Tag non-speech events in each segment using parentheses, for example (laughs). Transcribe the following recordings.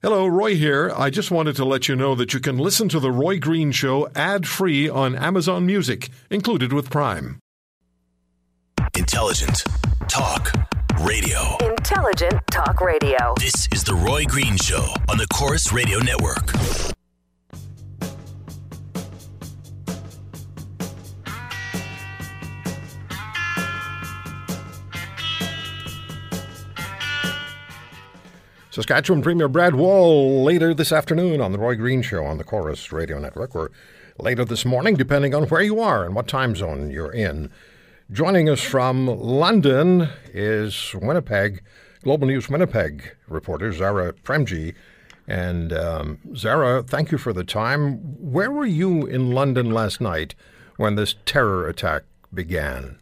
Hello, Roy here. I just wanted to let you know that you can listen to The Roy Green Show ad free on Amazon Music, included with Prime. Intelligent Talk Radio. Intelligent Talk Radio. This is The Roy Green Show on the Corus Radio Network. Saskatchewan Premier Brad Wall later this afternoon on The Roy Green Show on the Corus Radio Network, or later this morning, depending on where you are and what time zone you're in. Joining us from London is Winnipeg, Global News Winnipeg reporter Zara Premji. And um, Zara, thank you for the time. Where were you in London last night when this terror attack began?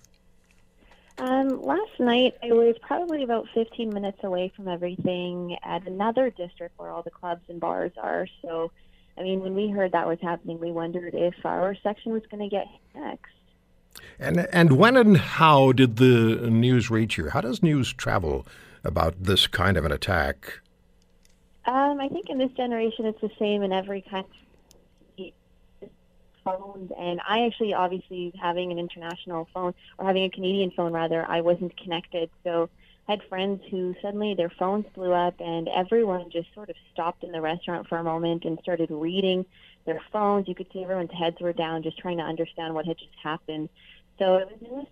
Um, last night, I was probably about 15 minutes away from everything at another district where all the clubs and bars are. So, I mean, when we heard that was happening, we wondered if our section was going to get next. And and when and how did the news reach you? How does news travel about this kind of an attack? Um, I think in this generation, it's the same in every country phones and I actually obviously having an international phone or having a Canadian phone rather I wasn't connected. So I had friends who suddenly their phones blew up and everyone just sort of stopped in the restaurant for a moment and started reading their phones. You could see everyone's heads were down just trying to understand what had just happened. So it was, was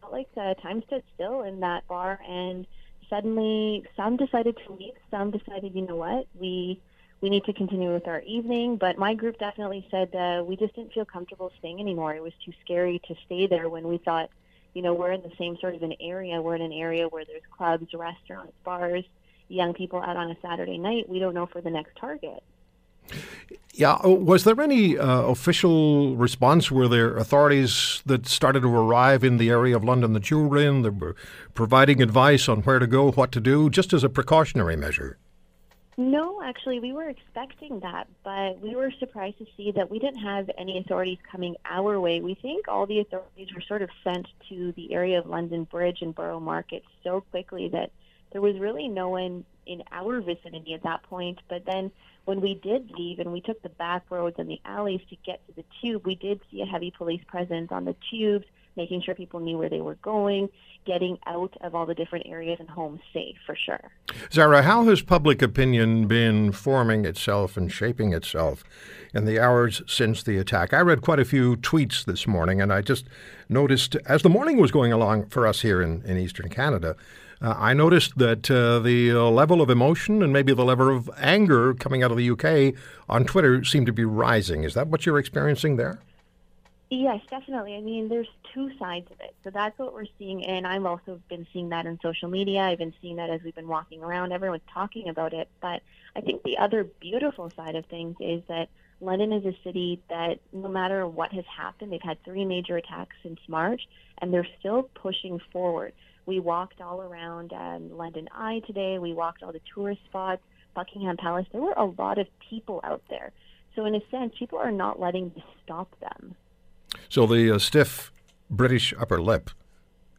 felt like uh, time stood still in that bar and suddenly some decided to leave some decided you know what? We we need to continue with our evening. But my group definitely said uh, we just didn't feel comfortable staying anymore. It was too scary to stay there when we thought, you know, we're in the same sort of an area. We're in an area where there's clubs, restaurants, bars, young people out on a Saturday night. We don't know for the next target. Yeah, uh, was there any uh, official response? Were there authorities that started to arrive in the area of London that you were in? That were providing advice on where to go, what to do, just as a precautionary measure? No, actually, we were expecting that, but we were surprised to see that we didn't have any authorities coming our way. We think all the authorities were sort of sent to the area of London Bridge and Borough Market so quickly that there was really no one in our vicinity at that point. But then when we did leave and we took the back roads and the alleys to get to the tube, we did see a heavy police presence on the tubes making sure people knew where they were going, getting out of all the different areas and home safe for sure. Zara, how has public opinion been forming itself and shaping itself in the hours since the attack? I read quite a few tweets this morning, and I just noticed as the morning was going along for us here in, in Eastern Canada. Uh, I noticed that uh, the uh, level of emotion and maybe the level of anger coming out of the UK on Twitter seemed to be rising. Is that what you're experiencing there? Yes, definitely. I mean, there's two sides of it. So that's what we're seeing, and I've also been seeing that in social media. I've been seeing that as we've been walking around. Everyone's talking about it. But I think the other beautiful side of things is that London is a city that no matter what has happened, they've had three major attacks since March, and they're still pushing forward. We walked all around um, London Eye today. We walked all the tourist spots, Buckingham Palace. There were a lot of people out there. So in a sense, people are not letting this stop them. So the uh, stiff British upper lip,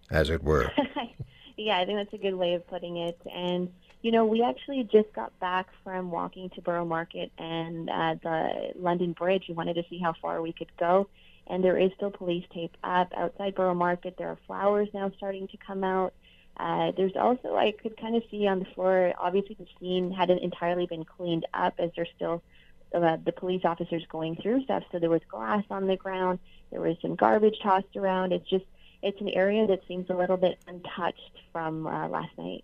as it were. (laughs) yeah, I think that's a good way of putting it. And you know, we actually just got back from walking to Borough Market and uh, the London Bridge. We wanted to see how far we could go, and there is still police tape up outside Borough Market. There are flowers now starting to come out. Uh, there's also I could kind of see on the floor. Obviously, the scene hadn't entirely been cleaned up, as there's still uh, the police officers going through stuff. So there was glass on the ground. There was some garbage tossed around. It's just it's an area that seems a little bit untouched from uh, last night.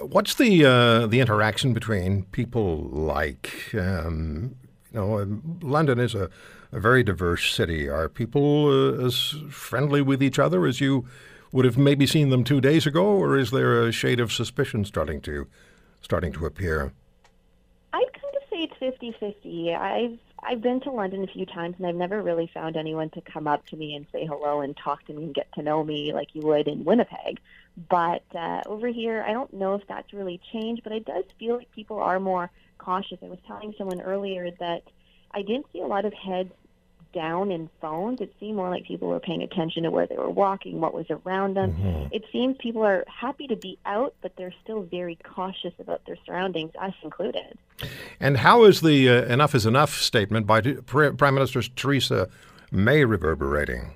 What's the uh, the interaction between people like um, you know London is a, a very diverse city. Are people uh, as friendly with each other as you would have maybe seen them two days ago, or is there a shade of suspicion starting to starting to appear? It's 50-50. I've I've been to London a few times and I've never really found anyone to come up to me and say hello and talk to me and get to know me like you would in Winnipeg. But uh, over here, I don't know if that's really changed, but it does feel like people are more cautious. I was telling someone earlier that I didn't see a lot of heads down in phones. It seemed more like people were paying attention to where they were walking, what was around them. Mm-hmm. It seems people are happy to be out, but they're still very cautious about their surroundings, us included. And how is the uh, enough is enough statement by Prime Minister Theresa May reverberating?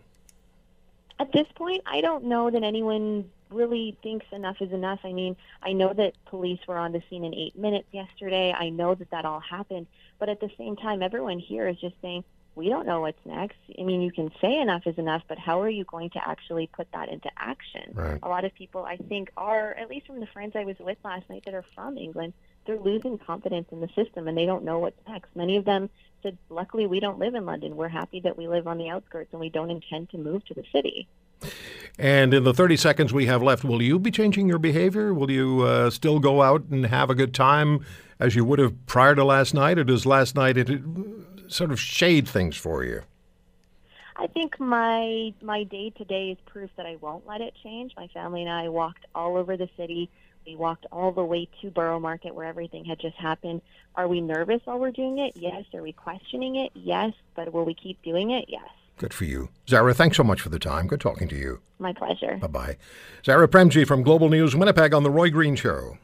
At this point, I don't know that anyone really thinks enough is enough. I mean, I know that police were on the scene in eight minutes yesterday. I know that that all happened. But at the same time, everyone here is just saying, we don't know what's next. I mean, you can say enough is enough, but how are you going to actually put that into action? Right. A lot of people, I think, are, at least from the friends I was with last night that are from England, they're losing confidence in the system and they don't know what's next. Many of them said, luckily, we don't live in London. We're happy that we live on the outskirts and we don't intend to move to the city. And in the 30 seconds we have left, will you be changing your behavior? Will you uh, still go out and have a good time as you would have prior to last night, or does last night it, it sort of shade things for you? I think my my day to day is proof that I won't let it change. My family and I walked all over the city. We walked all the way to Borough Market where everything had just happened. Are we nervous while we're doing it? Yes. Are we questioning it? Yes. But will we keep doing it? Yes. Good for you. Zara, thanks so much for the time. Good talking to you. My pleasure. Bye bye. Zara Premji from Global News Winnipeg on The Roy Green Show.